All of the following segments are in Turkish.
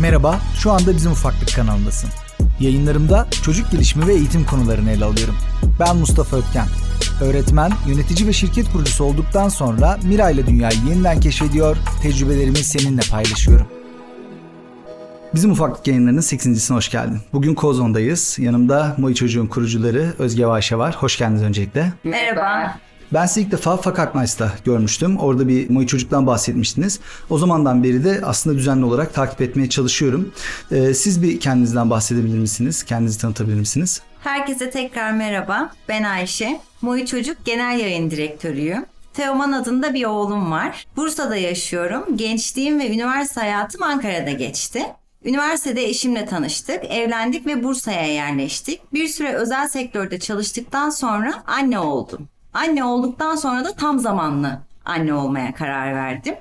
Merhaba, şu anda Bizim Ufaklık kanalındasın. Yayınlarımda çocuk gelişimi ve eğitim konularını ele alıyorum. Ben Mustafa Ötken. Öğretmen, yönetici ve şirket kurucusu olduktan sonra Mira ile dünyayı yeniden keşfediyor, tecrübelerimi seninle paylaşıyorum. Bizim Ufaklık yayınlarının 8.sine hoş geldin. Bugün Kozon'dayız. Yanımda Moy Çocuğun kurucuları Özge Vayşe var. Hoş geldiniz öncelikle. Merhaba. Ben sizi ilk defa Fakat Nice'da görmüştüm. Orada bir Moy Çocuk'tan bahsetmiştiniz. O zamandan beri de aslında düzenli olarak takip etmeye çalışıyorum. Ee, siz bir kendinizden bahsedebilir misiniz? Kendinizi tanıtabilir misiniz? Herkese tekrar merhaba. Ben Ayşe. Moy Çocuk Genel Yayın Direktörüyüm. Teoman adında bir oğlum var. Bursa'da yaşıyorum. Gençliğim ve üniversite hayatım Ankara'da geçti. Üniversitede eşimle tanıştık, evlendik ve Bursa'ya yerleştik. Bir süre özel sektörde çalıştıktan sonra anne oldum. Anne olduktan sonra da tam zamanlı anne olmaya karar verdim.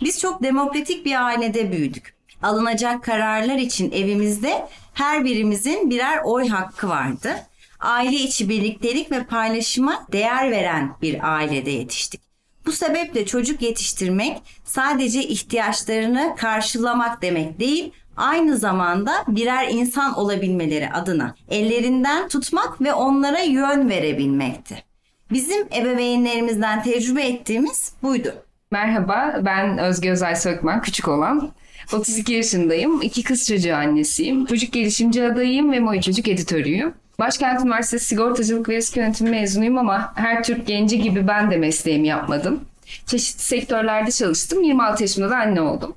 Biz çok demokratik bir ailede büyüdük. Alınacak kararlar için evimizde her birimizin birer oy hakkı vardı. Aile içi birliktelik ve paylaşıma değer veren bir ailede yetiştik. Bu sebeple çocuk yetiştirmek sadece ihtiyaçlarını karşılamak demek değil, aynı zamanda birer insan olabilmeleri adına ellerinden tutmak ve onlara yön verebilmekti. Bizim ebeveynlerimizden tecrübe ettiğimiz buydu. Merhaba, ben Özge Özay Sökmen, küçük olan. 32 yaşındayım, iki kız çocuğu annesiyim. Çocuk gelişimci adayıyım ve Moy Çocuk editörüyüm. Başkent Üniversitesi Sigortacılık ve Risk Yönetimi mezunuyum ama her Türk genci gibi ben de mesleğimi yapmadım. Çeşitli sektörlerde çalıştım, 26 yaşımda da anne oldum.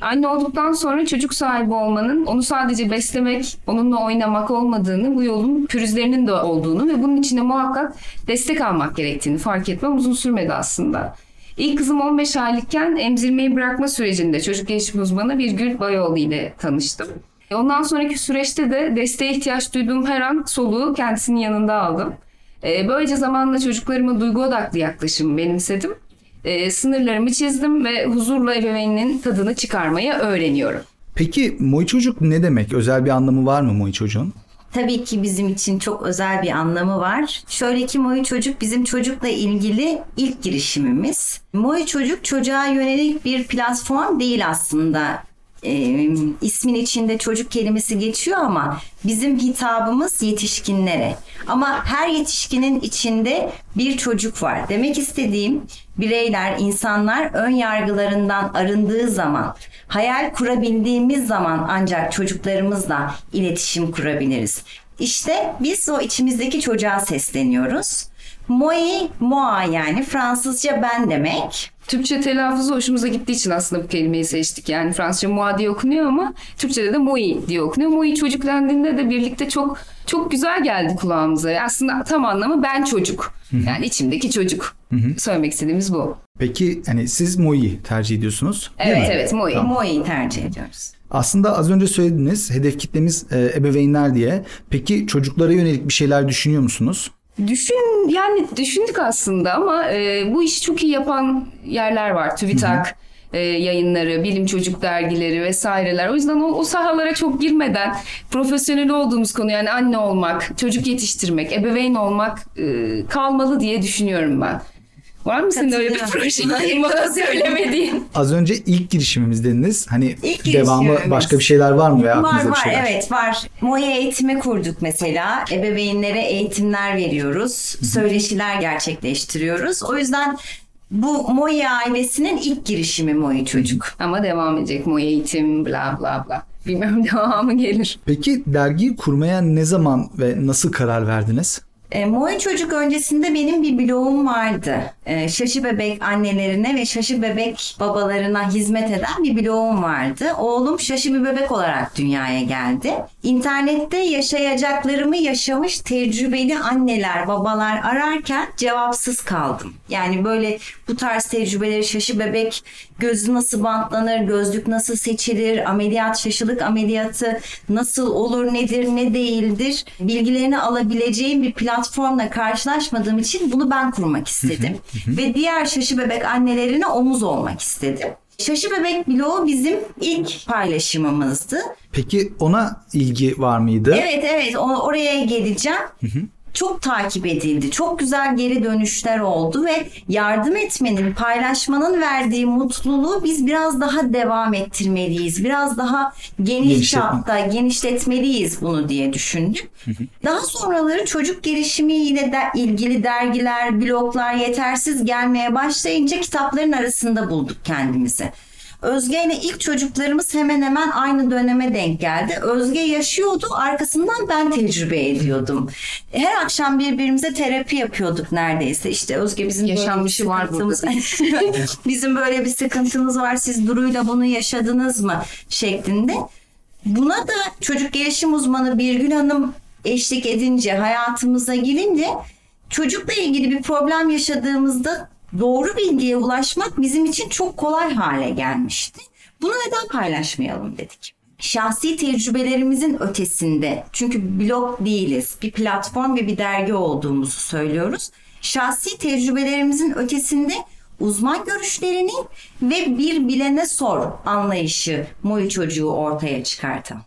Anne olduktan sonra çocuk sahibi olmanın onu sadece beslemek, onunla oynamak olmadığını, bu yolun pürüzlerinin de olduğunu ve bunun için de muhakkak destek almak gerektiğini fark etmem uzun sürmedi aslında. İlk kızım 15 aylıkken emzirmeyi bırakma sürecinde çocuk gelişim uzmanı Birgül Bayoğlu ile tanıştım. Ondan sonraki süreçte de desteğe ihtiyaç duyduğum her an soluğu kendisinin yanında aldım. Ee, böylece zamanla çocuklarıma duygu odaklı yaklaşımı benimsedim. Ee, sınırlarımı çizdim ve huzurla ebeveynin tadını çıkarmayı öğreniyorum. Peki Moy Çocuk ne demek? Özel bir anlamı var mı Moy Çocuğun? Tabii ki bizim için çok özel bir anlamı var. Şöyle ki Moy Çocuk bizim çocukla ilgili ilk girişimimiz. Moy Çocuk çocuğa yönelik bir platform değil aslında. Ee, ismin içinde çocuk kelimesi geçiyor ama bizim hitabımız yetişkinlere. Ama her yetişkinin içinde bir çocuk var. Demek istediğim bireyler, insanlar ön yargılarından arındığı zaman, hayal kurabildiğimiz zaman ancak çocuklarımızla iletişim kurabiliriz. İşte biz o içimizdeki çocuğa sesleniyoruz. Moi, moi yani Fransızca ben demek. Türkçe telaffuzu hoşumuza gittiği için aslında bu kelimeyi seçtik. Yani Fransızca moi diye okunuyor ama Türkçe'de de moi diye okunuyor. Moi çocuk dendiğinde de birlikte çok çok güzel geldi kulağımıza. Aslında tam anlamı ben çocuk. Yani içimdeki çocuk. Söylemek istediğimiz bu. Peki hani siz Moy'u tercih ediyorsunuz. değil Evet mi? evet moi. Moi'yi tercih ediyoruz. Aslında az önce söylediniz hedef kitlemiz e, ebeveynler diye. Peki çocuklara yönelik bir şeyler düşünüyor musunuz? Düşün yani düşündük aslında ama e, bu işi çok iyi yapan yerler var. TÜBİTAK e, yayınları, bilim çocuk dergileri vesaireler. O yüzden o, o sahalara çok girmeden profesyonel olduğumuz konu yani anne olmak, çocuk yetiştirmek, ebeveyn olmak e, kalmalı diye düşünüyorum ben. Var mı senin öyle bir proje bana söylemediğin? Az önce ilk girişimimiz dediniz. Hani İlk devamı başka bir şeyler var mı veya Var var şeyler? evet var. Moya eğitimi kurduk mesela. Ebeveynlere eğitimler veriyoruz. Söyleşiler gerçekleştiriyoruz. O yüzden bu Moya ailesinin ilk girişimi Moya Çocuk. Ama devam edecek mu eğitim bla bla bla. Bilmem devamı gelir. Peki dergiyi kurmaya ne zaman ve nasıl karar verdiniz? E, Moy Çocuk öncesinde benim bir blogum vardı. E, şaşı bebek annelerine ve şaşı bebek babalarına hizmet eden bir blogum vardı. Oğlum şaşı bir bebek olarak dünyaya geldi. İnternette yaşayacaklarımı yaşamış tecrübeli anneler, babalar ararken cevapsız kaldım. Yani böyle bu tarz tecrübeleri şaşı bebek gözü nasıl bantlanır, gözlük nasıl seçilir, ameliyat şaşılık ameliyatı nasıl olur, nedir, ne değildir bilgilerini alabileceğim bir platformla karşılaşmadığım için bunu ben kurmak istedim. Ve diğer şaşı bebek annelerine omuz olmak istedim. Şaşı Bebek bloğu bizim ilk paylaşımımızdı. Peki ona ilgi var mıydı? Evet evet oraya geleceğim. Çok takip edildi. Çok güzel geri dönüşler oldu ve yardım etmenin, paylaşmanın verdiği mutluluğu biz biraz daha devam ettirmeliyiz. Biraz daha geniş çapta genişletmeliyiz bunu diye düşündük. Daha sonraları çocuk gelişimiyle de ilgili dergiler, bloglar yetersiz gelmeye başlayınca kitapların arasında bulduk kendimizi. Özge ile ilk çocuklarımız hemen hemen aynı döneme denk geldi. Özge yaşıyordu, arkasından ben tecrübe ediyordum. Her akşam birbirimize terapi yapıyorduk neredeyse. İşte Özge bizim Yaşanmışı var sıkıntımız bizim böyle bir sıkıntımız var. Siz Duru'yla bunu yaşadınız mı? şeklinde. Buna da çocuk gelişim uzmanı Birgül Hanım eşlik edince, hayatımıza girince çocukla ilgili bir problem yaşadığımızda doğru bilgiye ulaşmak bizim için çok kolay hale gelmişti. Bunu neden paylaşmayalım dedik. Şahsi tecrübelerimizin ötesinde çünkü blog değiliz bir platform ve bir dergi olduğumuzu söylüyoruz. Şahsi tecrübelerimizin ötesinde uzman görüşlerini ve bir bilene sor anlayışı Moyu çocuğu ortaya çıkartan.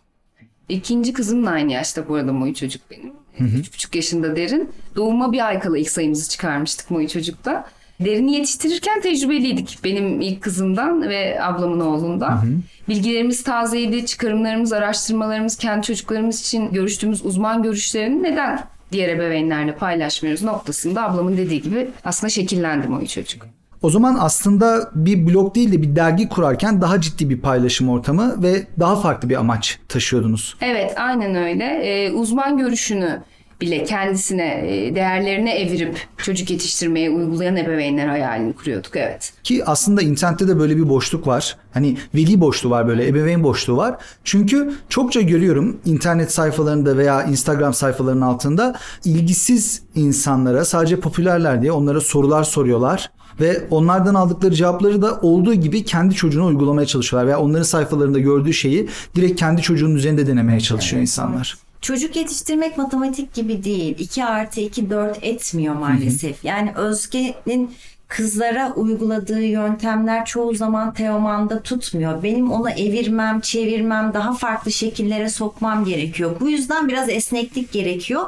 İkinci kızımla aynı yaşta bu arada Moyu çocuk benim. Üç buçuk yaşında Derin. Doğuma bir ay kala ilk sayımızı çıkarmıştık Moyu çocukta. Derin'i yetiştirirken tecrübeliydik. Benim ilk kızımdan ve ablamın oğlundan. Bilgilerimiz tazeydi, çıkarımlarımız, araştırmalarımız, kendi çocuklarımız için görüştüğümüz uzman görüşlerini neden diğer ebeveynlerle paylaşmıyoruz noktasında ablamın dediği gibi aslında şekillendi Moyu çocuk. O zaman aslında bir blog değil de bir dergi kurarken daha ciddi bir paylaşım ortamı ve daha farklı bir amaç taşıyordunuz. Evet aynen öyle. Ee, uzman görüşünü bile kendisine, e, değerlerine evirip çocuk yetiştirmeye uygulayan ebeveynler hayalini kuruyorduk evet. Ki aslında internette de böyle bir boşluk var. Hani veli boşluğu var böyle, ebeveyn boşluğu var. Çünkü çokça görüyorum internet sayfalarında veya Instagram sayfalarının altında ilgisiz insanlara sadece popülerler diye onlara sorular soruyorlar. Ve onlardan aldıkları cevapları da olduğu gibi kendi çocuğuna uygulamaya çalışıyorlar. Veya onların sayfalarında gördüğü şeyi direkt kendi çocuğunun üzerinde denemeye çalışıyor insanlar. Çocuk yetiştirmek matematik gibi değil. 2 artı 2 4 etmiyor maalesef. Yani Özge'nin kızlara uyguladığı yöntemler çoğu zaman Teoman'da tutmuyor. Benim onu evirmem, çevirmem, daha farklı şekillere sokmam gerekiyor. Bu yüzden biraz esneklik gerekiyor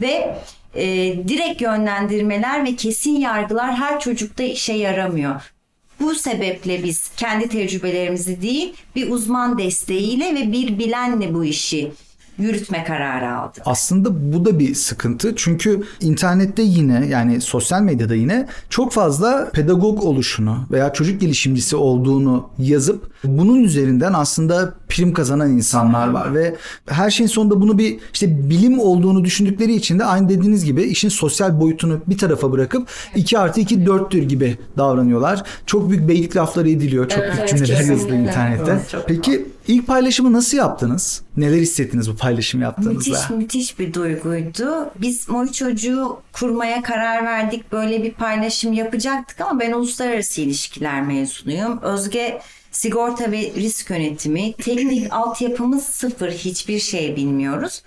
ve e, direkt yönlendirmeler ve kesin yargılar her çocukta işe yaramıyor. Bu sebeple biz kendi tecrübelerimizi değil bir uzman desteğiyle ve bir bilenle bu işi yürütme kararı aldık. Aslında bu da bir sıkıntı. Çünkü internette yine yani sosyal medyada yine çok fazla pedagog oluşunu veya çocuk gelişimcisi olduğunu yazıp bunun üzerinden aslında prim kazanan insanlar var ve her şeyin sonunda bunu bir işte bilim olduğunu düşündükleri için de aynı dediğiniz gibi işin sosyal boyutunu bir tarafa bırakıp 2 artı 2 4'tür gibi davranıyorlar. Çok büyük beylik lafları ediliyor. Çok Evet, büyük evet, cümleler yazılıyor internette. Evet, Peki ilk paylaşımı nasıl yaptınız? Neler hissettiniz bu paylaşım yaptığınızda? Müthiş müthiş bir duyguydu. Biz Moy Çocuğu kurmaya karar verdik. Böyle bir paylaşım yapacaktık ama ben uluslararası ilişkiler mezunuyum. Özge sigorta ve risk yönetimi, teknik altyapımız sıfır, hiçbir şey bilmiyoruz.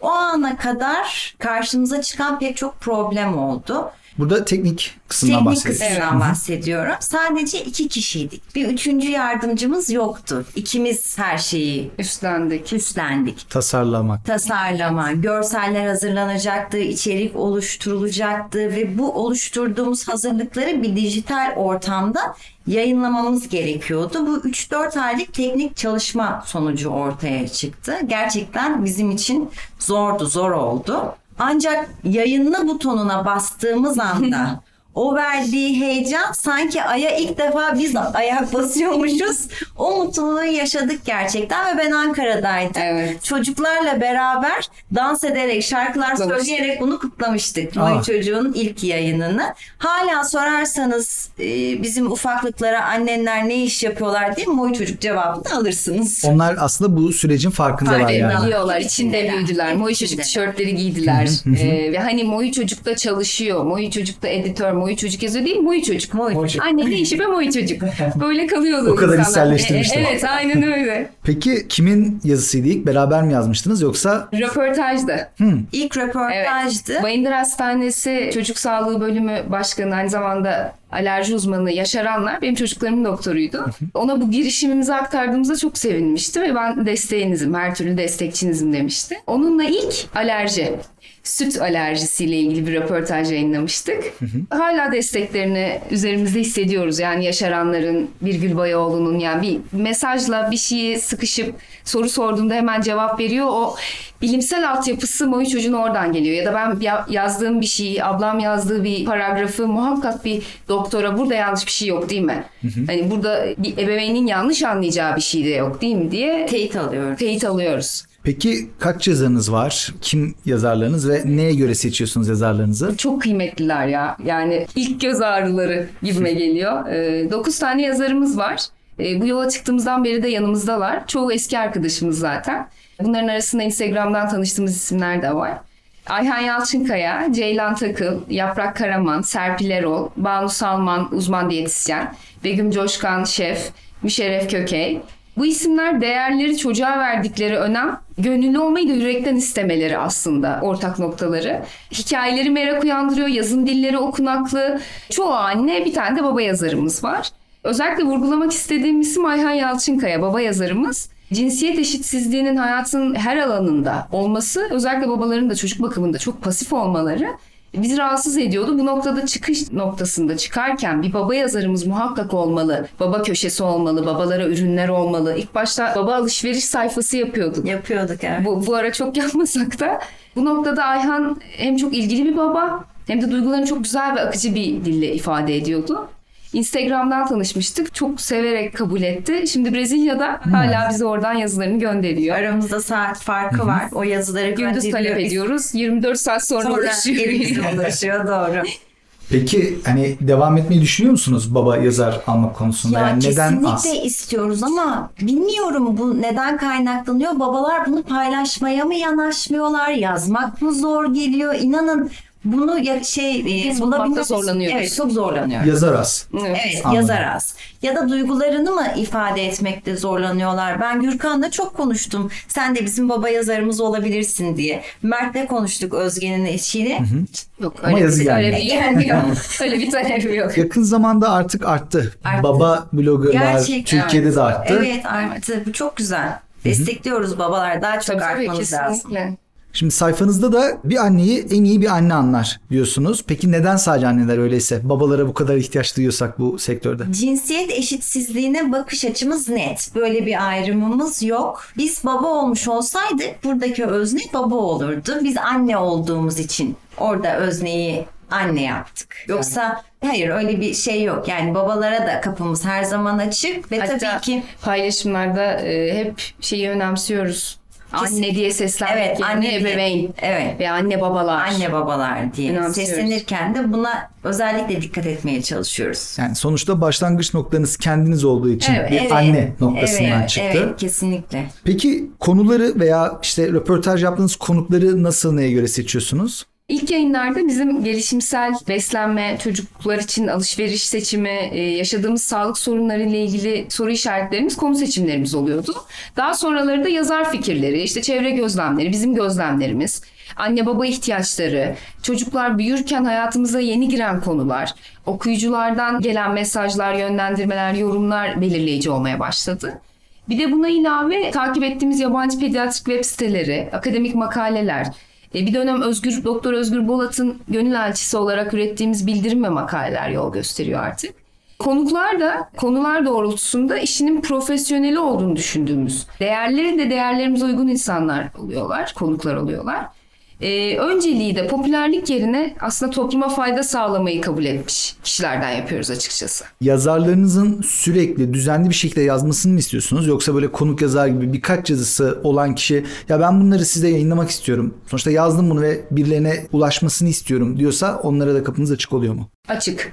O ana kadar karşımıza çıkan pek çok problem oldu. Burada teknik kısımdan Teknik bahsediyoruz. kısmından bahsediyorum. Sadece iki kişiydik. Bir üçüncü yardımcımız yoktu. İkimiz her şeyi Üstlendik. üstlendik Tasarlamak. tasarlama, görseller hazırlanacaktı, içerik oluşturulacaktı ve bu oluşturduğumuz hazırlıkları bir dijital ortamda yayınlamamız gerekiyordu. Bu 3-4 aylık teknik çalışma sonucu ortaya çıktı. Gerçekten bizim için zordu, zor oldu. Ancak yayınla butonuna bastığımız anda o verdiği heyecan sanki aya ilk defa biz ayak basıyormuşuz. O mutluluğu yaşadık gerçekten ve ben Ankara'daydım. Evet. Çocuklarla beraber dans ederek, şarkılar Kutlamıştık. söyleyerek bunu kutlamıştık. Aa. Moy çocuğun ilk yayınını. Hala sorarsanız e, bizim ufaklıklara annenler ne iş yapıyorlar diye Moy çocuk cevabını alırsınız. Onlar aslında bu sürecin farkındalar Farkındalar. yani. Biliyorlar, içinde büyüdüler. Moyu çocuk tişörtleri giydiler. Ee, ve hani Moyu çocukta çalışıyor. Moyu çocukta editör, Moyu çocuk yazıyor değil, Moyu çocuk. Moy çocuk. Anne ne işi be Moyu çocuk. Böyle kalıyordu O kadar insanlar. içselleştirmişler. E, evet, aynen öyle. Peki kimin yazısıydı ilk? Beraber mi yazmıştınız yoksa Röportajdı. İlk röportajdı. Bayındır Hastanesi Çocuk Sağlığı Bölümü Başkanı aynı zamanda alerji uzmanı Yaşaranlar benim çocuklarımın doktoruydu. Ona bu girişimimizi aktardığımızda çok sevinmişti ve ben desteğinizim, her türlü destekçinizim demişti. Onunla ilk alerji. Süt alerjisiyle ilgili bir röportaj yayınlamıştık. Hala desteklerini üzerimizde hissediyoruz. Yani Yaşaranların, Birgül Bayoğlu'nun yani bir mesajla bir şeyi sıkışıp soru sorduğunda hemen cevap veriyor. O bilimsel altyapısı Moyu çocuğun oradan geliyor. Ya da ben ya- yazdığım bir şeyi, ablam yazdığı bir paragrafı muhakkak bir doktora burada yanlış bir şey yok değil mi? Hani burada bir ebeveynin yanlış anlayacağı bir şey de yok değil mi diye Teyit alıyorum. teyit alıyoruz. Peki kaç yazarınız var? Kim yazarlarınız ve neye göre seçiyorsunuz yazarlarınızı? Çok kıymetliler ya. Yani ilk göz ağrıları gibime geliyor. 9 tane yazarımız var. Ee, bu yola çıktığımızdan beri de yanımızdalar. Çoğu eski arkadaşımız zaten. Bunların arasında Instagram'dan tanıştığımız isimler de var. Ayhan Yalçınkaya, Ceylan Takıl, Yaprak Karaman, Serpil Erol, Banu Salman uzman diyetisyen, Begüm Coşkan şef, Müşerref Kökey. Bu isimler değerleri çocuğa verdikleri önem, gönüllü olmayı da yürekten istemeleri aslında ortak noktaları. Hikayeleri merak uyandırıyor, yazım dilleri okunaklı. Çoğu anne bir tane de baba yazarımız var. Özellikle vurgulamak istediğim isim Ayhan Yalçınkaya, baba yazarımız. Cinsiyet eşitsizliğinin hayatın her alanında olması, özellikle babaların da çocuk bakımında çok pasif olmaları bizi rahatsız ediyordu. Bu noktada çıkış noktasında çıkarken bir baba yazarımız muhakkak olmalı. Baba köşesi olmalı, babalara ürünler olmalı. İlk başta baba alışveriş sayfası yapıyorduk. Yapıyorduk evet. Bu, bu ara çok yapmasak da bu noktada Ayhan hem çok ilgili bir baba hem de duygularını çok güzel ve akıcı bir dille ifade ediyordu. Instagram'dan tanışmıştık. Çok severek kabul etti. Şimdi Brezilya'da hala bize oradan yazılarını gönderiyor. Aramızda saat farkı var. O yazıları Gündüz talep ediyoruz. 24 saat sonra Sonra elimize ulaşıyor doğru. Peki hani devam etmeyi düşünüyor musunuz baba yazar almak konusunda? Ya yani neden kesinlikle az? istiyoruz ama bilmiyorum bu neden kaynaklanıyor. Babalar bunu paylaşmaya mı yanaşmıyorlar? Yazmak mı zor geliyor? İnanın bunu ya şey e, Biz bulabilmek zorlanıyoruz. Evet çok zorlanıyoruz. Yazar az. Evet. Evet Anladım. yazar az. Ya da duygularını mı ifade etmekte zorlanıyorlar? Ben Gürkan'la çok konuştum. Sen de bizim baba yazarımız olabilirsin diye. Mert'le konuştuk Özge'nin eşiyle. Yok Ama öyle, yazı bir, öyle bir gelmiyor. gelmiyor. öyle bir talep yok. Yakın zamanda artık arttı. Arttı. Baba bloggerlar Gerçekten. Türkiye'de de arttı. Evet arttı. Bu çok güzel. Destekliyoruz babalar. Daha çok Tabii tabii artmanız lazım. Şimdi sayfanızda da bir anneyi en iyi bir anne anlar diyorsunuz. Peki neden sadece anneler öyleyse? Babalara bu kadar ihtiyaç duyuyorsak bu sektörde. Cinsiyet eşitsizliğine bakış açımız net. Böyle bir ayrımımız yok. Biz baba olmuş olsaydık buradaki özne baba olurdu. Biz anne olduğumuz için orada özneyi anne yaptık. Yoksa hayır öyle bir şey yok. Yani babalara da kapımız her zaman açık ve Hatta tabii ki paylaşımlarda e, hep şeyi önemsiyoruz. Kesin- Anne diye seslenmek Evet, yerine anne diye- ebeveyn evet ve anne babalar. anne babalar diye seslenirken de buna özellikle dikkat etmeye çalışıyoruz. Yani sonuçta başlangıç noktanız kendiniz olduğu için Evet, bir evet. anne noktasından evet, çıktı. Evet, kesinlikle. Peki konuları veya işte röportaj yaptığınız konukları nasıl neye göre seçiyorsunuz? İlk yayınlarda bizim gelişimsel beslenme, çocuklar için alışveriş seçimi, e, yaşadığımız sağlık sorunları ile ilgili soru işaretlerimiz, konu seçimlerimiz oluyordu. Daha sonraları da yazar fikirleri, işte çevre gözlemleri, bizim gözlemlerimiz, anne baba ihtiyaçları, çocuklar büyürken hayatımıza yeni giren konular, okuyuculardan gelen mesajlar, yönlendirmeler, yorumlar belirleyici olmaya başladı. Bir de buna ilave takip ettiğimiz yabancı pediatrik web siteleri, akademik makaleler, bir dönem Özgür Doktor Özgür Bolat'ın gönül elçisi olarak ürettiğimiz bildirim ve makaleler yol gösteriyor artık. Konuklar da konular doğrultusunda işinin profesyoneli olduğunu düşündüğümüz, değerleri de değerlerimize uygun insanlar oluyorlar, konuklar oluyorlar. Ee, önceliği de popülerlik yerine aslında topluma fayda sağlamayı kabul etmiş kişilerden yapıyoruz açıkçası. Yazarlarınızın sürekli düzenli bir şekilde yazmasını mı istiyorsunuz? Yoksa böyle konuk yazar gibi birkaç yazısı olan kişi ya ben bunları size yayınlamak istiyorum. Sonuçta yazdım bunu ve birilerine ulaşmasını istiyorum diyorsa onlara da kapınız açık oluyor mu? Açık.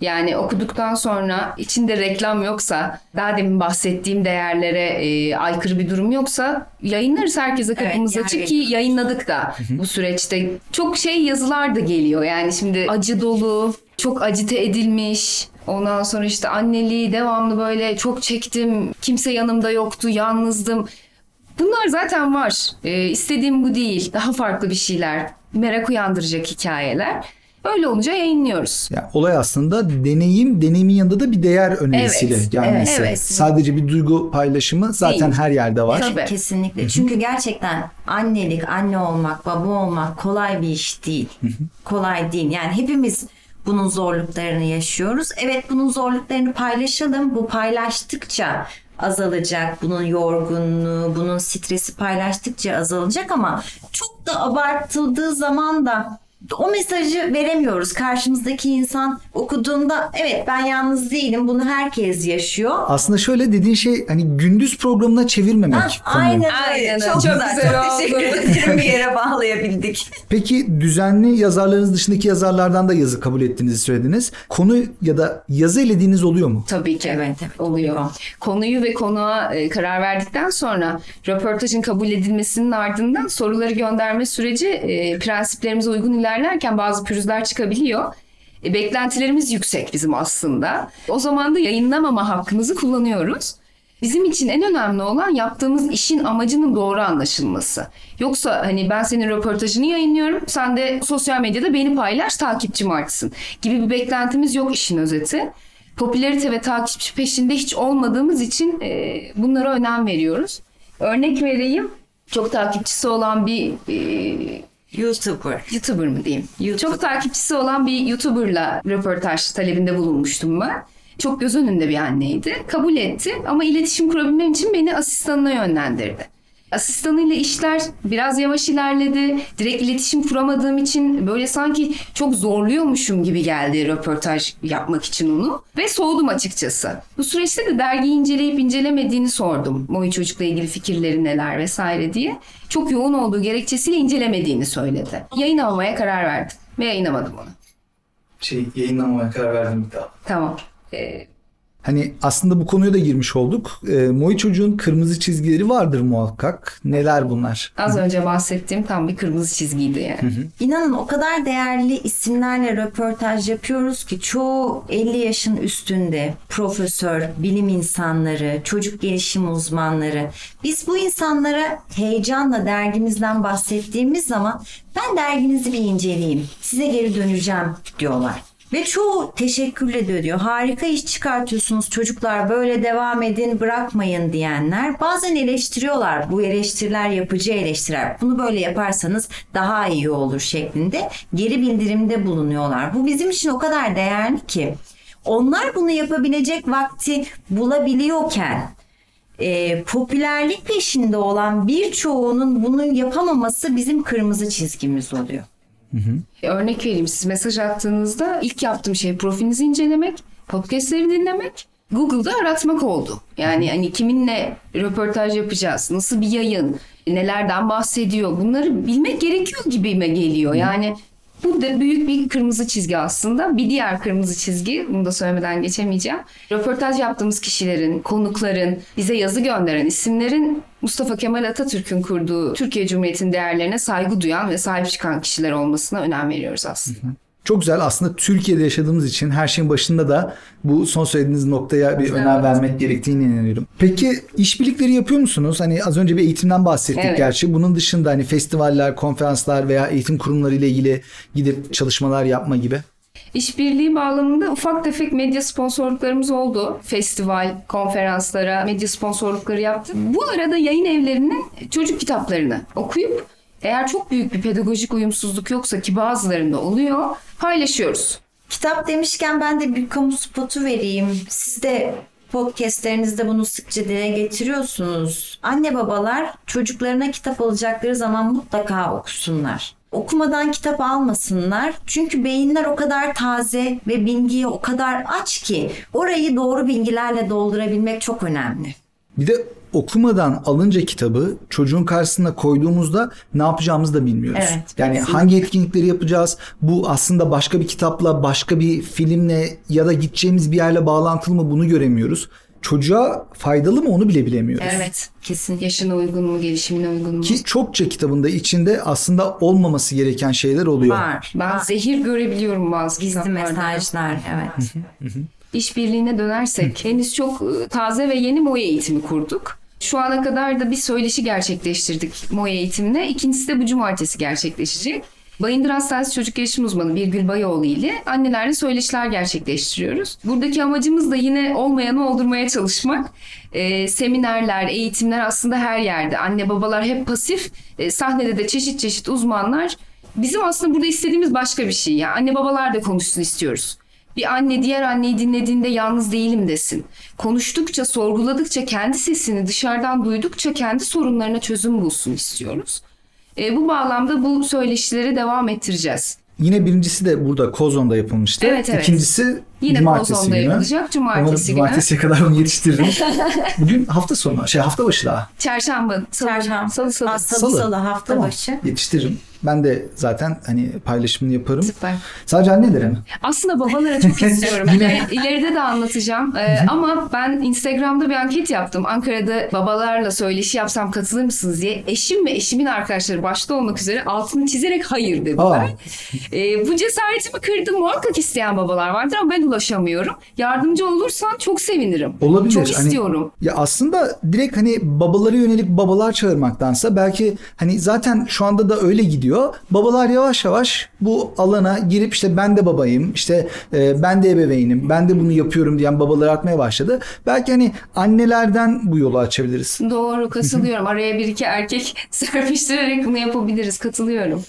Yani okuduktan sonra içinde reklam yoksa, daha demin bahsettiğim değerlere e, aykırı bir durum yoksa yayınlarız herkese kapımız Evet, açık ki yayınladık da bu süreçte. Çok şey yazılar da geliyor. Yani şimdi acı dolu, çok acite edilmiş. Ondan sonra işte anneliği devamlı böyle çok çektim. Kimse yanımda yoktu, yalnızdım. Bunlar zaten var. Ee, istediğim bu değil. Daha farklı bir şeyler. Merak uyandıracak hikayeler. Öyle olunca yayınlıyoruz. Yani olay aslında deneyim, deneyimin yanında da bir değer önerisiyle Evet, gelmesi. evet, evet. Sadece bir duygu paylaşımı zaten Değil. her yerde var. Tabii. Kesinlikle. Çünkü gerçekten annelik, anne olmak, baba olmak kolay bir iş değil. kolay değil. Yani hepimiz bunun zorluklarını yaşıyoruz. Evet bunun zorluklarını paylaşalım. Bu paylaştıkça azalacak. Bunun yorgunluğu, bunun stresi paylaştıkça azalacak ama çok da abartıldığı zaman da o mesajı veremiyoruz. Karşımızdaki insan okuduğunda evet ben yalnız değilim. Bunu herkes yaşıyor. Aslında şöyle dediğin şey hani gündüz programına çevirmemek Ah, konuyu. aynen. Aynen. Çok, Çok güzel. güzel Çok oldu. teşekkür ederim. Bir yere bağlayabildik. Peki düzenli yazarlarınız dışındaki yazarlardan da yazı kabul ettiğinizi söylediniz. Konu ya da yazı elediğiniz oluyor mu? Tabii ki. Evet, evet, oluyor. Konuyu ve konuğa e, karar verdikten sonra röportajın kabul edilmesinin ardından soruları gönderme süreci e, prensiplerimize uygun ilerlerken bazı pürüzler çıkabiliyor. E, beklentilerimiz yüksek bizim aslında. O zaman da yayınlamama hakkımızı kullanıyoruz. Bizim için en önemli olan yaptığımız işin amacının doğru anlaşılması. Yoksa hani ben senin röportajını yayınlıyorum, sen de sosyal medyada beni paylaş, takipçim artsın gibi bir beklentimiz yok işin özeti. Popülarite ve takipçi peşinde hiç olmadığımız için e, bunlara önem veriyoruz. Örnek vereyim. Çok takipçisi olan bir e, YouTuber. YouTuber mı diyeyim? YouTuber. Çok takipçisi olan bir YouTuber'la röportaj talebinde bulunmuştum ben. Çok göz önünde bir anneydi. Kabul etti ama iletişim kurabilmem için beni asistanına yönlendirdi. Asistanıyla işler biraz yavaş ilerledi. Direkt iletişim kuramadığım için böyle sanki çok zorluyormuşum gibi geldi röportaj yapmak için onu. Ve soğudum açıkçası. Bu süreçte de dergiyi inceleyip incelemediğini sordum. Moy çocukla ilgili fikirleri neler vesaire diye. Çok yoğun olduğu gerekçesiyle incelemediğini söyledi. Yayınlamamaya karar verdim ve yayınlamadım onu. Şey yayınlamaya karar verdim bir daha. Tamam. Ee, Hani aslında bu konuya da girmiş olduk. E, Moy çocuğun kırmızı çizgileri vardır muhakkak. Neler bunlar? az önce bahsettiğim tam bir kırmızı çizgiydi yani. İnanın o kadar değerli isimlerle röportaj yapıyoruz ki çoğu 50 yaşın üstünde profesör, bilim insanları, çocuk gelişim uzmanları. Biz bu insanlara heyecanla dergimizden bahsettiğimiz zaman ben derginizi bir inceleyeyim, size geri döneceğim diyorlar. Ve çoğu teşekkürle de diyor. Harika iş çıkartıyorsunuz çocuklar böyle devam edin bırakmayın diyenler. Bazen eleştiriyorlar. Bu eleştiriler yapıcı eleştiriler. Bunu böyle yaparsanız daha iyi olur şeklinde geri bildirimde bulunuyorlar. Bu bizim için o kadar değerli ki. Onlar bunu yapabilecek vakti bulabiliyorken e, popülerlik peşinde olan birçoğunun bunu yapamaması bizim kırmızı çizgimiz oluyor. Örnek vereyim siz mesaj attığınızda ilk yaptığım şey profilinizi incelemek, podcastleri dinlemek, Google'da aratmak oldu. Yani hani kiminle röportaj yapacağız, nasıl bir yayın, nelerden bahsediyor bunları bilmek gerekiyor gibime geliyor. Yani bu da büyük bir kırmızı çizgi aslında. Bir diğer kırmızı çizgi, bunu da söylemeden geçemeyeceğim. Röportaj yaptığımız kişilerin, konukların, bize yazı gönderen isimlerin Mustafa Kemal Atatürk'ün kurduğu Türkiye Cumhuriyeti'nin değerlerine saygı duyan ve sahip çıkan kişiler olmasına önem veriyoruz aslında. Çok güzel. Aslında Türkiye'de yaşadığımız için her şeyin başında da bu son söylediğiniz noktaya bir önem vermek gerektiğini inanıyorum. Peki işbirlikleri yapıyor musunuz? Hani az önce bir eğitimden bahsettik Evet. gerçi. Bunun dışında hani festivaller, konferanslar veya eğitim kurumları ile ilgili gidip çalışmalar yapma gibi. İşbirliği bağlamında ufak tefek medya sponsorluklarımız oldu. Festival, konferanslara medya sponsorlukları yaptık. Bu arada yayın evlerinin çocuk kitaplarını okuyup eğer çok büyük bir pedagojik uyumsuzluk yoksa ki bazılarında oluyor paylaşıyoruz. Kitap demişken ben de bir kamu spotu vereyim. Siz de podcastlerinizde bunu sıkça dile getiriyorsunuz. Anne babalar çocuklarına kitap alacakları zaman mutlaka okusunlar. Okumadan kitap almasınlar. Çünkü beyinler o kadar taze ve bilgiye o kadar aç ki orayı doğru bilgilerle doldurabilmek çok önemli. Bir de okumadan alınca kitabı çocuğun karşısına koyduğumuzda ne yapacağımızı da bilmiyoruz. Evet, yani kesinlikle. hangi etkinlikleri yapacağız? Bu aslında başka bir kitapla, başka bir filmle ya da gideceğimiz bir yerle bağlantılı mı bunu göremiyoruz. Çocuğa faydalı mı onu bile bilemiyoruz. Evet, kesinlikle. Yaşına uygun mu, gelişimine uygun mu? Ki çokça kitabında içinde aslında olmaması gereken şeyler oluyor. Var. ben var. zehir görebiliyorum bazı Gizli kitaplarda. mesajlar. Evet. İşbirliğine dönersek henüz çok e, taze ve yeni MOE eğitimi kurduk. Şu ana kadar da bir söyleşi gerçekleştirdik MOE eğitimine. İkincisi de bu cumartesi gerçekleşecek. Bayındır Hastanesi Çocuk Gelişim Uzmanı Birgül Bayoğlu ile annelerle söyleşiler gerçekleştiriyoruz. Buradaki amacımız da yine olmayanı oldurmaya çalışmak. Ee, seminerler, eğitimler aslında her yerde. Anne babalar hep pasif, e, sahnede de çeşit çeşit uzmanlar. Bizim aslında burada istediğimiz başka bir şey. Yani anne babalar da konuşsun istiyoruz. Bir anne diğer anneyi dinlediğinde yalnız değilim desin. Konuştukça, sorguladıkça, kendi sesini dışarıdan duydukça kendi sorunlarına çözüm bulsun istiyoruz. E, bu bağlamda bu söyleşileri devam ettireceğiz. Yine birincisi de burada Kozon'da yapılmıştı. Evet, evet. İkincisi Yine cumartesi Kozon'da günü. yapılacak, cumartesi günü. cumartesiye kadar bunu yetiştiririm. Bugün hafta sonu, şey hafta başı daha. Çarşamba, salı, Çarşamba. salı, salı. Aa, salı, Salı. salı, hafta Tamam, başı. Yetiştiririm. Ben de zaten hani paylaşımını yaparım. Süper. Sadece annelere mi? Aslında babalara çok istiyorum. İler- İleride de anlatacağım. Ee, ama ben Instagram'da bir anket yaptım. Ankara'da babalarla söyleşi yapsam katılır mısınız diye. Eşim ve eşimin arkadaşları başta olmak üzere altını çizerek hayır dediler. Aa. Ee, bu cesaretimi kırdım. Muhakkak isteyen babalar vardır ama ben ulaşamıyorum. Yardımcı olursan çok sevinirim. Olabilir. Çok Hani- istiyorum. Ya aslında direkt hani babalara yönelik babalar çağırmaktansa belki hani zaten şu anda da öyle gidiyor. Babalar yavaş yavaş bu alana girip işte ben de babayım, işte e, ben de ebeveynim, ben de bunu yapıyorum diyen babalar artmaya başladı. Belki hani annelerden bu yolu açabiliriz. Doğru katılıyorum. Araya bir iki erkek serpiştirerek bunu yapabiliriz. Katılıyorum.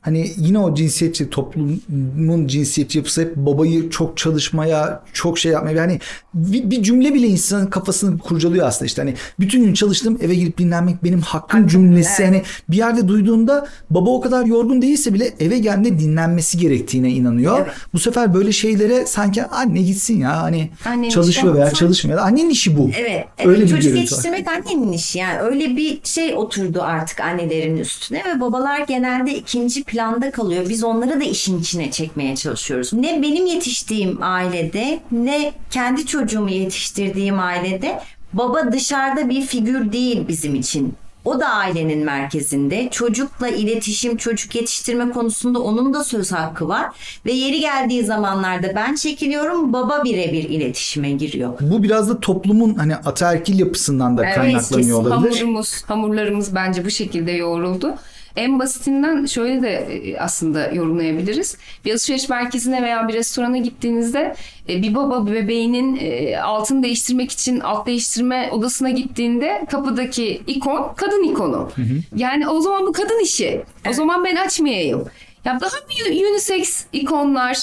Hani yine o cinsiyetçi toplumun cinsiyetçi yapısı hep babayı çok çalışmaya, çok şey yapmaya yani bir, bir cümle bile insanın kafasını kurcalıyor aslında işte hani bütün gün çalıştım eve gelip dinlenmek benim hakkım cümlesi hani bir yerde duyduğunda baba o kadar yorgun değilse bile eve geldiğinde dinlenmesi gerektiğine inanıyor. Evet. Bu sefer böyle şeylere sanki anne gitsin ya hani Annenin çalışıyor veya çalışmıyor. Annenin işi bu. Evet, Öyle evet bir çocuk var. yetiştirmek annenin işi yani öyle bir şey oturdu artık annelerin üstüne ve babalar genelde ikinci planda kalıyor. Biz onları da işin içine çekmeye çalışıyoruz. Ne benim yetiştiğim ailede ne kendi çocuğumu yetiştirdiğim ailede baba dışarıda bir figür değil bizim için. O da ailenin merkezinde. Çocukla iletişim, çocuk yetiştirme konusunda onun da söz hakkı var. Ve yeri geldiği zamanlarda ben çekiliyorum, baba birebir iletişime giriyor. Bu biraz da toplumun hani ataerkil yapısından da Evet, kaynaklanıyor olabilir. Hamurumuz, hamurlarımız bence bu şekilde yoğruldu. En basitinden şöyle de e, aslında yorumlayabiliriz. Bir alışveriş merkezine veya bir restorana gittiğinizde e, bir baba bir bebeğinin e, altını değiştirmek için alt değiştirme odasına gittiğinde kapıdaki ikon kadın ikonu. Yani o zaman bu kadın işi. O zaman ben açmayayım. Ya daha bir unisex ikonlar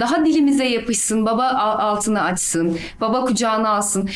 daha dilimize yapışsın, baba a- altını açsın, baba kucağına alsın.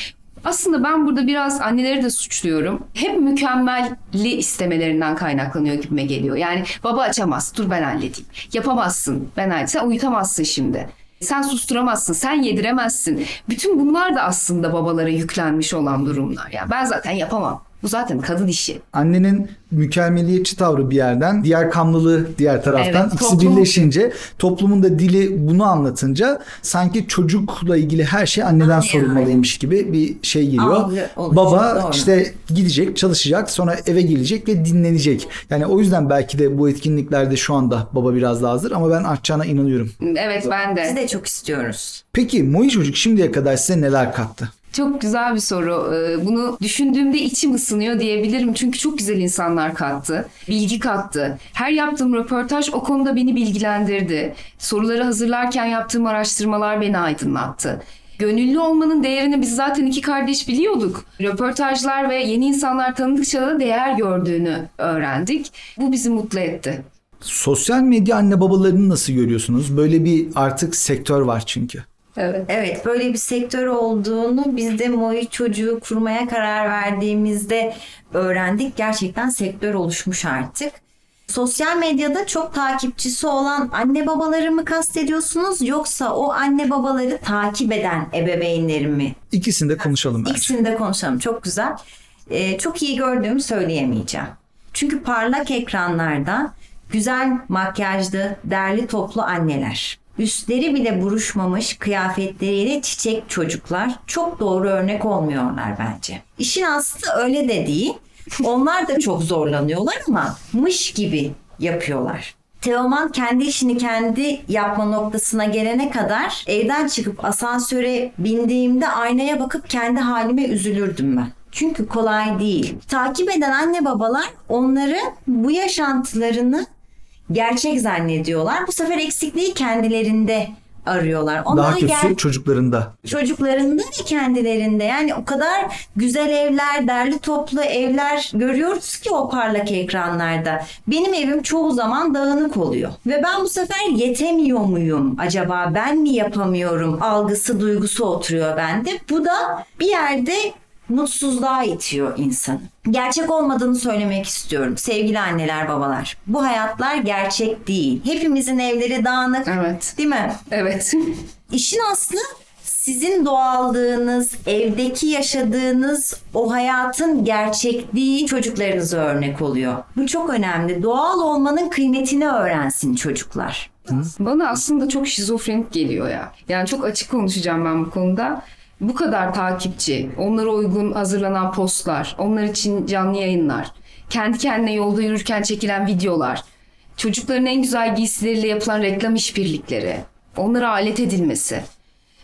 Aslında ben burada biraz anneleri de suçluyorum. Hep mükemmelli istemelerinden kaynaklanıyor gibime geliyor. Yani baba açamaz, dur ben halledeyim. Yapamazsın, ben halledeyim. Sen uyutamazsın şimdi. Sen susturamazsın, sen yediremezsin. Bütün bunlar da aslında babalara yüklenmiş olan durumlar. Ya ben zaten yapamam. Bu zaten kadın işi. annenin mükemmeliyetçi tavrı bir yerden, diğer kamlılığı diğer taraftan Evet, ikisi toplum- birleşince toplumun da dili bunu anlatınca sanki çocukla ilgili her şey anneden Aynen. sorulmalıymış gibi bir şey geliyor. Oluşuyor, Baba doğru. işte gidecek, çalışacak, sonra eve gelecek ve dinlenecek. Yani o yüzden belki de bu etkinliklerde şu anda baba biraz daha hazır ama ben artacağına inanıyorum. Evet ben de. Biz de çok istiyoruz. Peki Moi Çocuk şimdiye kadar size neler kattı? Çok güzel bir soru. Ee, Bunu düşündüğümde içim ısınıyor diyebilirim. Çünkü çok güzel insanlar kattı. Bilgi kattı. Her yaptığım röportaj o konuda beni bilgilendirdi. Soruları hazırlarken yaptığım araştırmalar beni aydınlattı. Gönüllü olmanın değerini biz zaten iki kardeş biliyorduk. Röportajlar ve yeni insanlar tanıdıkça da değer gördüğünü öğrendik. Bu bizi mutlu etti. Sosyal medya anne babalarını nasıl görüyorsunuz? Böyle bir artık sektör var çünkü. Evet. Evet böyle bir sektör olduğunu biz de Moi çocuğu kurmaya karar verdiğimizde öğrendik. Gerçekten sektör oluşmuş artık. Sosyal medyada çok takipçisi olan anne babaları mı kastediyorsunuz yoksa o anne babaları takip eden ebeveynleri mi? İkisini de konuşalım bence. İkisini de konuşalım. Çok güzel. Ee, çok iyi gördüğümü söyleyemeyeceğim. Çünkü parlak ekranlarda güzel makyajlı, derli toplu anneler. Üstleri bile buruşmamış kıyafetleriyle çiçek çocuklar çok doğru örnek olmuyorlar bence. İşin aslı öyle de değil. Onlar da çok zorlanıyorlar ama mış gibi yapıyorlar. Teoman kendi işini kendi yapma noktasına gelene kadar evden çıkıp asansöre bindiğimde aynaya bakıp kendi halime üzülürdüm ben. Çünkü kolay değil. Takip eden anne babalar onları bu yaşantılarını gerçek zannediyorlar. Bu sefer eksikliği kendilerinde arıyorlar. Onlar Daha kötüsü ger- çocuklarında. çocuklarında ve kendilerinde yani o kadar güzel evler, derli toplu evler görüyoruz ki o parlak ekranlarda. Benim evim çoğu zaman dağınık oluyor ve ben bu sefer yetemiyor muyum acaba ben mi yapamıyorum algısı duygusu oturuyor bende. Bu da bir yerde mutsuzluğa itiyor insanı. Gerçek olmadığını söylemek istiyorum sevgili anneler babalar. Bu hayatlar gerçek değil. Hepimizin evleri dağınık Evet. değil mi? Evet. İşin aslı sizin doğallığınız, evdeki yaşadığınız o hayatın gerçekliği çocuklarınıza örnek oluyor. Bu çok önemli. Doğal olmanın kıymetini öğrensin çocuklar. Bana aslında çok şizofrenik geliyor ya. Yani çok açık konuşacağım ben bu konuda. Bu kadar takipçi, onlara uygun hazırlanan postlar, onlar için canlı yayınlar, kendi kendine yolda yürürken çekilen videolar, çocukların en güzel giysileriyle yapılan reklam işbirlikleri, onlara alet edilmesi.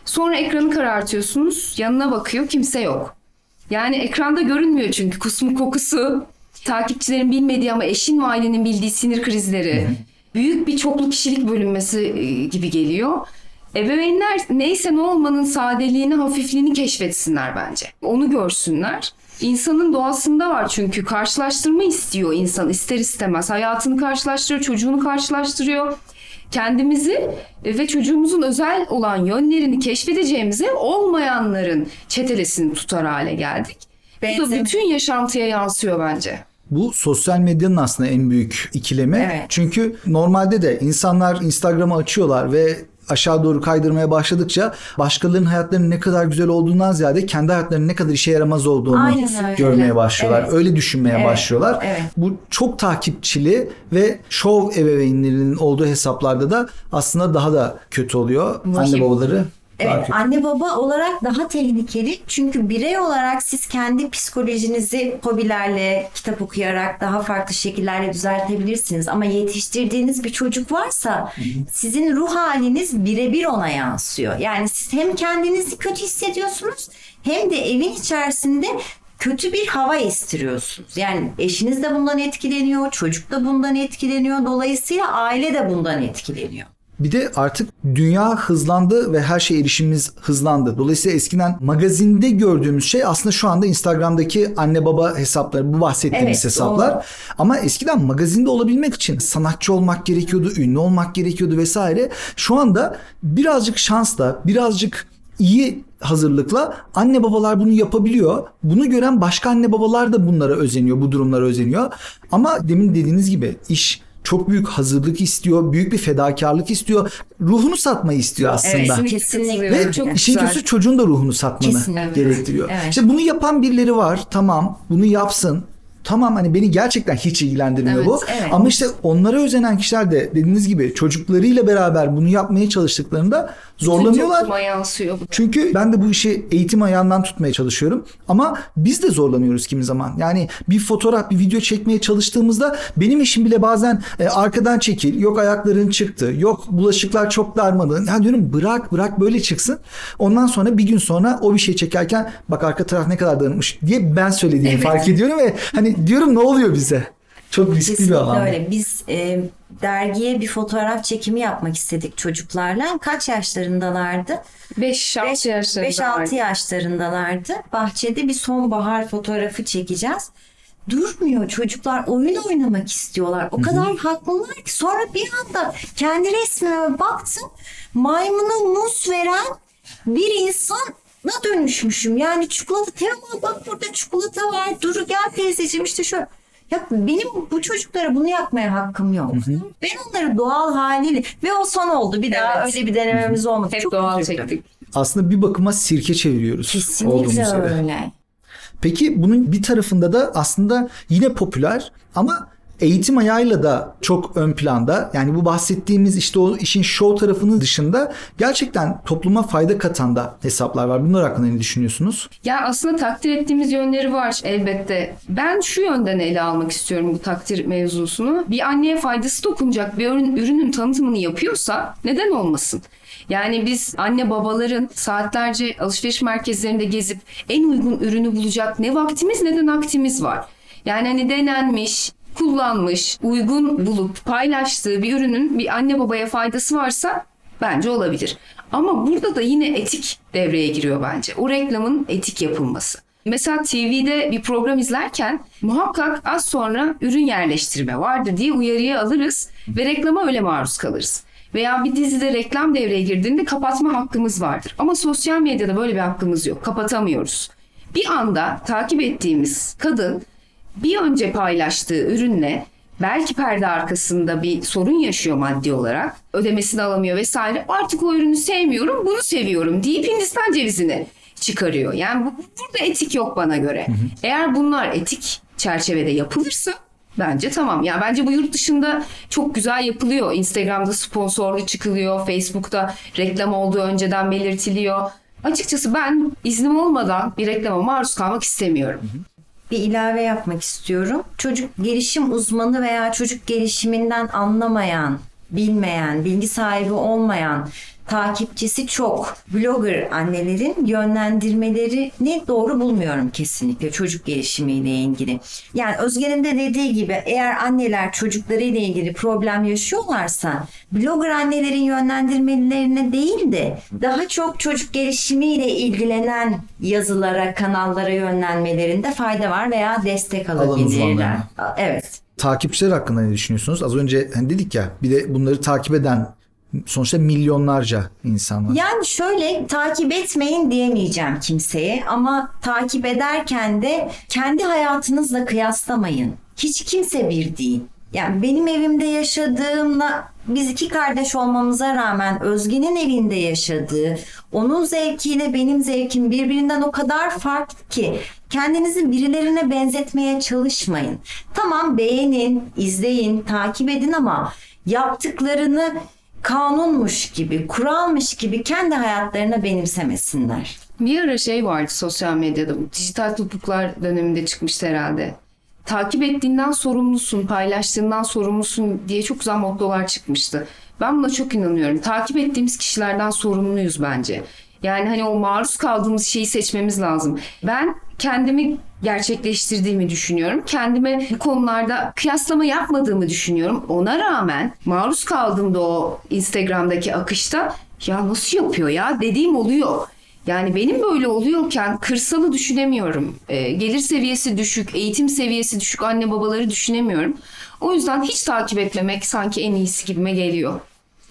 Sonra ekranı karartıyorsunuz, yanına bakıyor kimse yok. Yani ekranda görünmüyor çünkü kusmuk kokusu, takipçilerin bilmediği ama eşin ve ailenin bildiği sinir krizleri, büyük bir çoklu kişilik bölünmesi e, gibi geliyor. Ebeveynler neyse ne olmanın sadeliğini, hafifliğini keşfetsinler bence. Onu görsünler. İnsanın doğasında var çünkü karşılaştırma istiyor insan ister istemez. Hayatını karşılaştırıyor, çocuğunu karşılaştırıyor. Kendimizi ve çocuğumuzun özel olan yönlerini keşfedeceğimize olmayanların çetelesini tutar hale geldik. Bu da bütün yaşantıya yansıyor bence. Bu sosyal medyanın aslında en büyük ikilemi. Evet. Çünkü normalde de insanlar Instagram'ı açıyorlar ve aşağı doğru kaydırmaya başladıkça başkalarının hayatlarının ne kadar güzel olduğundan ziyade kendi hayatlarının ne kadar işe yaramaz olduğunu Aynen görmeye başlıyorlar. Evet. Öyle düşünmeye Evet, başlıyorlar. evet. Bu çok takipçili ve şov ebeveynlerinin olduğu hesaplarda da aslında daha da kötü oluyor. Anne babaları Evet, anne baba olarak daha tehlikeli. Çünkü birey olarak siz kendi psikolojinizi hobilerle, kitap okuyarak daha farklı şekillerle düzeltebilirsiniz. Ama yetiştirdiğiniz bir çocuk varsa sizin ruh haliniz birebir ona yansıyor. Yani siz hem kendinizi kötü hissediyorsunuz hem de evin içerisinde kötü bir hava estiriyorsunuz. Yani eşiniz de bundan etkileniyor, çocuk da bundan etkileniyor. Dolayısıyla aile de bundan etkileniyor. Bir de artık dünya hızlandı ve her şey erişimimiz hızlandı. Dolayısıyla eskiden magazinde gördüğümüz şey aslında şu anda Instagram'daki anne baba hesapları, bu bahsettiğimiz Evet, hesaplar. doğru. Ama eskiden magazinde olabilmek için sanatçı olmak gerekiyordu, ünlü olmak gerekiyordu vesaire. Şu anda birazcık şansla, birazcık iyi hazırlıkla anne babalar bunu yapabiliyor. Bunu gören başka anne babalar da bunlara özeniyor, bu durumlara özeniyor. Ama demin dediğiniz gibi iş çok büyük hazırlık istiyor, büyük bir fedakarlık istiyor. Ruhunu satmayı istiyor aslında. Evet, kesinlikle. Ve Çok işin güzel. kötüsü çocuğun da ruhunu satmanı Kesinlikle. gerektiriyor. Evet. İşte bunu yapan birileri var. Tamam bunu yapsın. Tamam hani beni gerçekten hiç ilgilendirmiyor Evet, bu. evet. Ama işte onlara özenen kişiler de dediğiniz gibi çocuklarıyla beraber bunu yapmaya çalıştıklarında zorlanıyorlar. Yansıyor bu. Çünkü ben de bu işi eğitim ayağından tutmaya çalışıyorum. Ama biz de zorlanıyoruz kimi zaman. Yani bir fotoğraf, bir video çekmeye çalıştığımızda benim işim bile bazen e, arkadan çekil, yok ayakların çıktı, yok bulaşıklar çok darmadın. Ya diyorum bırak bırak böyle çıksın. Ondan sonra bir gün sonra o bir şey çekerken bak arka taraf ne kadar dağınıkmış diye ben söylediğimi fark ediyorum ve hani diyorum ne oluyor bize? Çok riskli bir Kesinlikle alan. öyle. Biz e, dergiye bir fotoğraf çekimi yapmak istedik çocuklarla. Kaç yaşlarındalardı? 5-6 yaşlarında. 5-6 yaşlarındalardı. Bahçede bir sonbahar fotoğrafı çekeceğiz. Durmuyor çocuklar oyun oynamak istiyorlar. O kadar haklılar ki sonra bir anda kendi resmime baktım. Maymuna muz veren bir insana dönüşmüşüm. Yani çikolata Teoman bak burada çikolata var. Duru gel teyzeciğim işte şu. Ya benim bu çocuklara bunu yapmaya hakkım yok. Ben onları doğal haliyle ve o son oldu. Bir daha Evet. öyle bir denememiz olmadı. Hep Çok doğal üzüldüm. çektik. Aslında bir bakıma sirke çeviriyoruz Kesinlikle öyle. Peki bunun bir tarafında da aslında yine popüler ama eğitim ayağıyla da çok ön planda. Yani bu bahsettiğimiz işte o işin show tarafının dışında gerçekten topluma fayda katan da hesaplar var. Bunlar hakkında ne düşünüyorsunuz? Ya aslında takdir ettiğimiz yönleri var elbette. Ben şu yönden ele almak istiyorum bu takdir mevzusunu. Bir anneye faydası dokunacak bir ürün, ürünün tanıtımını yapıyorsa neden olmasın? Yani biz anne babaların saatlerce alışveriş merkezlerinde gezip en uygun ürünü bulacak ne vaktimiz ne de naktimiz var. Yani hani denenmiş, kullanmış, uygun bulup paylaştığı bir ürünün bir anne babaya faydası varsa bence olabilir. Ama burada da yine etik devreye giriyor bence. O reklamın etik yapılması. Mesela TV'de bir program izlerken muhakkak az sonra ürün yerleştirme vardır diye uyarıya alırız ve reklama öyle maruz kalırız. Veya bir dizide reklam devreye girdiğinde kapatma hakkımız vardır. Ama sosyal medyada böyle bir hakkımız yok. Kapatamıyoruz. Bir anda takip ettiğimiz kadın bir önce paylaştığı ürünle belki perde arkasında bir sorun yaşıyor maddi olarak. Ödemesini alamıyor vesaire. Artık o ürünü sevmiyorum, bunu seviyorum deyip Hindistan cevizini çıkarıyor. Yani bu, burada etik yok bana göre. Eğer bunlar etik çerçevede yapılırsa Bence tamam. Ya bence bu yurt dışında çok güzel yapılıyor. Instagram'da sponsorlu çıkılıyor. Facebook'ta reklam olduğu önceden belirtiliyor. Açıkçası ben iznim olmadan bir reklama maruz kalmak istemiyorum. Bir ilave yapmak istiyorum. Çocuk gelişim uzmanı veya çocuk gelişiminden anlamayan, bilmeyen, bilgi sahibi olmayan takipçisi çok blogger annelerin yönlendirmelerini doğru bulmuyorum kesinlikle çocuk gelişimiyle ilgili. Yani Özge'nin de dediği gibi eğer anneler çocuklarıyla ilgili problem yaşıyorlarsa blogger annelerin yönlendirmelerine değil de daha çok çocuk gelişimiyle ilgilenen yazılara, kanallara yönlenmelerinde fayda var veya destek alabilirler. Evet. Takipçiler hakkında ne düşünüyorsunuz? Az önce hani dedik ya bir de bunları takip eden sonuçta milyonlarca insan var. Yani şöyle takip etmeyin diyemeyeceğim kimseye ama takip ederken de kendi hayatınızla kıyaslamayın. Hiç kimse bir değil. Yani benim evimde yaşadığımla biz iki kardeş olmamıza rağmen Özge'nin evinde yaşadığı, onun zevkiyle benim zevkim birbirinden o kadar farklı ki kendinizi birilerine benzetmeye çalışmayın. Tamam beğenin, izleyin, takip edin ama yaptıklarını kanunmuş gibi, kuralmış gibi kendi hayatlarına benimsemesinler. Bir ara şey vardı sosyal medyada. Dijital topuklar döneminde çıkmıştı herhalde. Takip ettiğinden sorumlusun, paylaştığından sorumlusun diye çok güzel mottolar çıkmıştı. Ben buna çok inanıyorum. Takip ettiğimiz kişilerden sorumluyuz bence. Yani hani o maruz kaldığımız şeyi seçmemiz lazım. Ben kendimi gerçekleştirdiğimi düşünüyorum. Kendime konularda kıyaslama yapmadığımı düşünüyorum. Ona rağmen maruz kaldığımda o Instagram'daki akışta ya nasıl yapıyor ya dediğim oluyor. Yani benim böyle oluyorken kırsalı düşünemiyorum. Ee, gelir seviyesi düşük, eğitim seviyesi düşük anne babaları düşünemiyorum. O yüzden hiç takip etmemek sanki en iyisi gibime geliyor.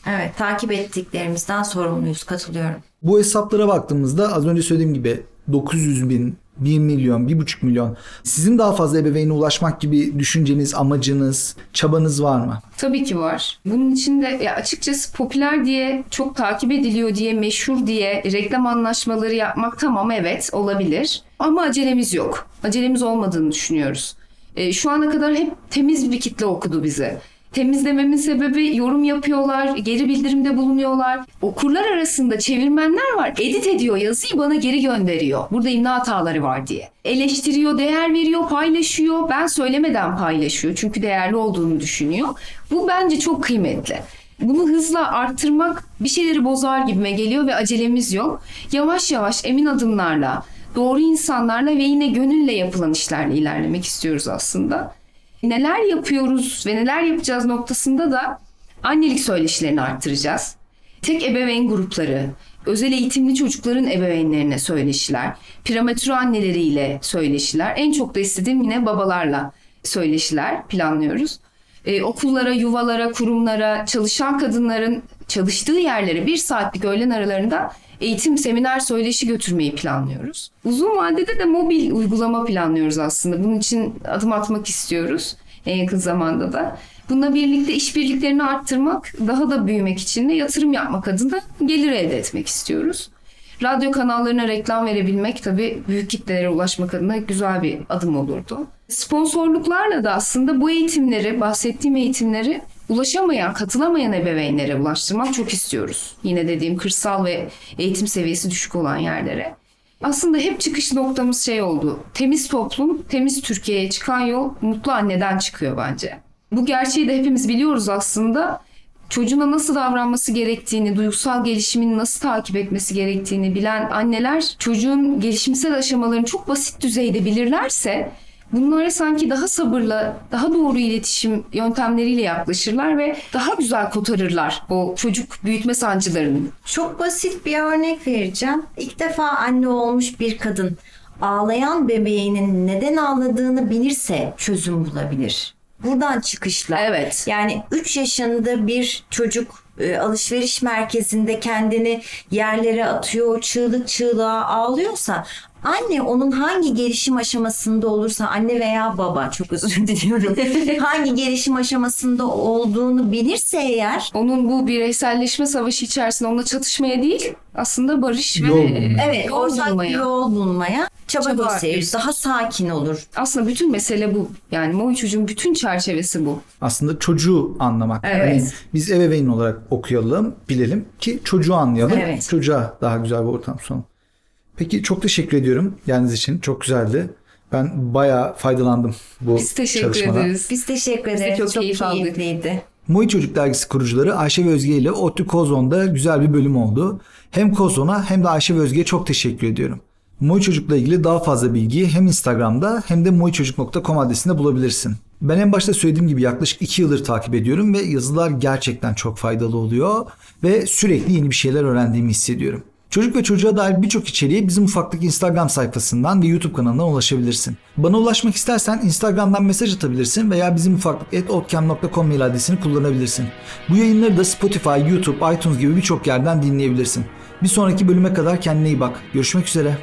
Evet, takip ettiklerimizden sorumluyuz, katılıyorum. Bu hesaplara baktığımızda az önce söylediğim gibi 900 bin, 1 milyon, 1,5 milyon. Sizin daha fazla ebeveyne ulaşmak gibi düşünceniz, amacınız, çabanız var mı? Tabii ki var. Bunun için de ya açıkçası popüler diye, çok takip ediliyor diye, meşhur diye reklam anlaşmaları yapmak tamam evet olabilir. Ama acelemiz yok. Acelemiz olmadığını düşünüyoruz. E, şu ana kadar hep temiz bir kitle okudu bize. Temizlememin sebebi yorum yapıyorlar, geri bildirimde bulunuyorlar. Okurlar arasında çevirmenler var. Edit ediyor yazıyı bana geri gönderiyor. Burada imla hataları var diye. Eleştiriyor, değer veriyor, paylaşıyor. Ben söylemeden paylaşıyor. Çünkü değerli olduğunu düşünüyor. Bu bence çok kıymetli. Bunu hızla arttırmak bir şeyleri bozar gibime geliyor ve acelemiz yok. Yavaş yavaş emin adımlarla, doğru insanlarla ve yine gönülle yapılan işlerle ilerlemek istiyoruz aslında neler yapıyoruz ve neler yapacağız noktasında da annelik söyleşilerini arttıracağız. Tek ebeveyn grupları, özel eğitimli çocukların ebeveynlerine söyleşiler, prematür anneleriyle söyleşiler, en çok da istediğim yine babalarla söyleşiler planlıyoruz. Ee, okullara, yuvalara, kurumlara, çalışan kadınların çalıştığı yerlere bir saatlik öğlen aralarında eğitim, seminer, söyleşi götürmeyi planlıyoruz. Uzun vadede de mobil uygulama planlıyoruz aslında. Bunun için adım atmak istiyoruz en yakın zamanda da. Bununla birlikte işbirliklerini arttırmak, daha da büyümek için de yatırım yapmak adına gelir elde etmek istiyoruz. Radyo kanallarına reklam verebilmek tabii büyük kitlelere ulaşmak adına güzel bir adım olurdu. Sponsorluklarla da aslında bu eğitimleri, bahsettiğim eğitimleri ulaşamayan, katılamayan ebeveynlere ulaştırmak çok istiyoruz. Yine dediğim kırsal ve eğitim seviyesi düşük olan yerlere. Aslında hep çıkış noktamız şey oldu. Temiz toplum, temiz Türkiye'ye çıkan yol mutlu anneden çıkıyor bence. Bu gerçeği de hepimiz biliyoruz aslında. Çocuğuna nasıl davranması gerektiğini, duygusal gelişimini nasıl takip etmesi gerektiğini bilen anneler çocuğun gelişimsel aşamalarını çok basit düzeyde bilirlerse bunlara sanki daha sabırla, daha doğru iletişim yöntemleriyle yaklaşırlar ve daha güzel kotarırlar o çocuk büyütme sancılarını. Çok basit bir örnek vereceğim. İlk defa anne olmuş bir kadın ağlayan bebeğinin neden ağladığını bilirse çözüm bulabilir. Buradan çıkışla. Evet. Yani 3 yaşında bir çocuk e, alışveriş merkezinde kendini yerlere atıyor, çığlık çığlığa ağlıyorsa anne onun hangi gelişim aşamasında olursa anne veya baba çok özür diliyorum. hangi gelişim aşamasında olduğunu bilirse eğer Onun bu bireyselleşme savaşı içerisinde onunla çatışmaya değil aslında barış Yol ve bulmaya. Evet, yol ortak bir bulmaya. yol bulmaya çaba, Çaba gösterir. Daha sakin olur. Aslında bütün mesele bu. Yani Moy çocuğun bütün çerçevesi bu. Aslında çocuğu anlamak. Evet. Hani biz ebeveyn olarak okuyalım, bilelim ki çocuğu anlayalım. Evet. Çocuğa daha güzel bir ortam sunalım. Peki çok teşekkür ediyorum geldiğiniz için. Çok güzeldi. Ben bayağı faydalandım bu Biz teşekkür çalışmadan. ederiz. Biz teşekkür de ederiz. çok çok keyif keyifliydi. Moi Çocuk Dergisi kurucuları Ayşe ve Özge ile ODTÜ Kozon'da güzel bir bölüm oldu. Hem Kozon'a hem de Ayşe ve Özge'ye çok teşekkür ediyorum. Moi Çocuk'la ilgili daha fazla bilgiyi hem Instagram'da hem de moiçocuk.com adresinde bulabilirsin. Ben en başta söylediğim gibi yaklaşık 2 yıldır takip ediyorum ve yazılar gerçekten çok faydalı oluyor ve sürekli yeni bir şeyler öğrendiğimi hissediyorum. Çocuk ve çocuğa dair birçok içeriğe bizim ufaklık Instagram sayfasından ve YouTube kanalından ulaşabilirsin. Bana ulaşmak istersen Instagram'dan mesaj atabilirsin veya bizim ufaklık.otcam.com mail adresini kullanabilirsin. Bu yayınları da Spotify, YouTube, iTunes gibi birçok yerden dinleyebilirsin. Bir sonraki bölüme kadar kendine iyi bak. Görüşmek üzere.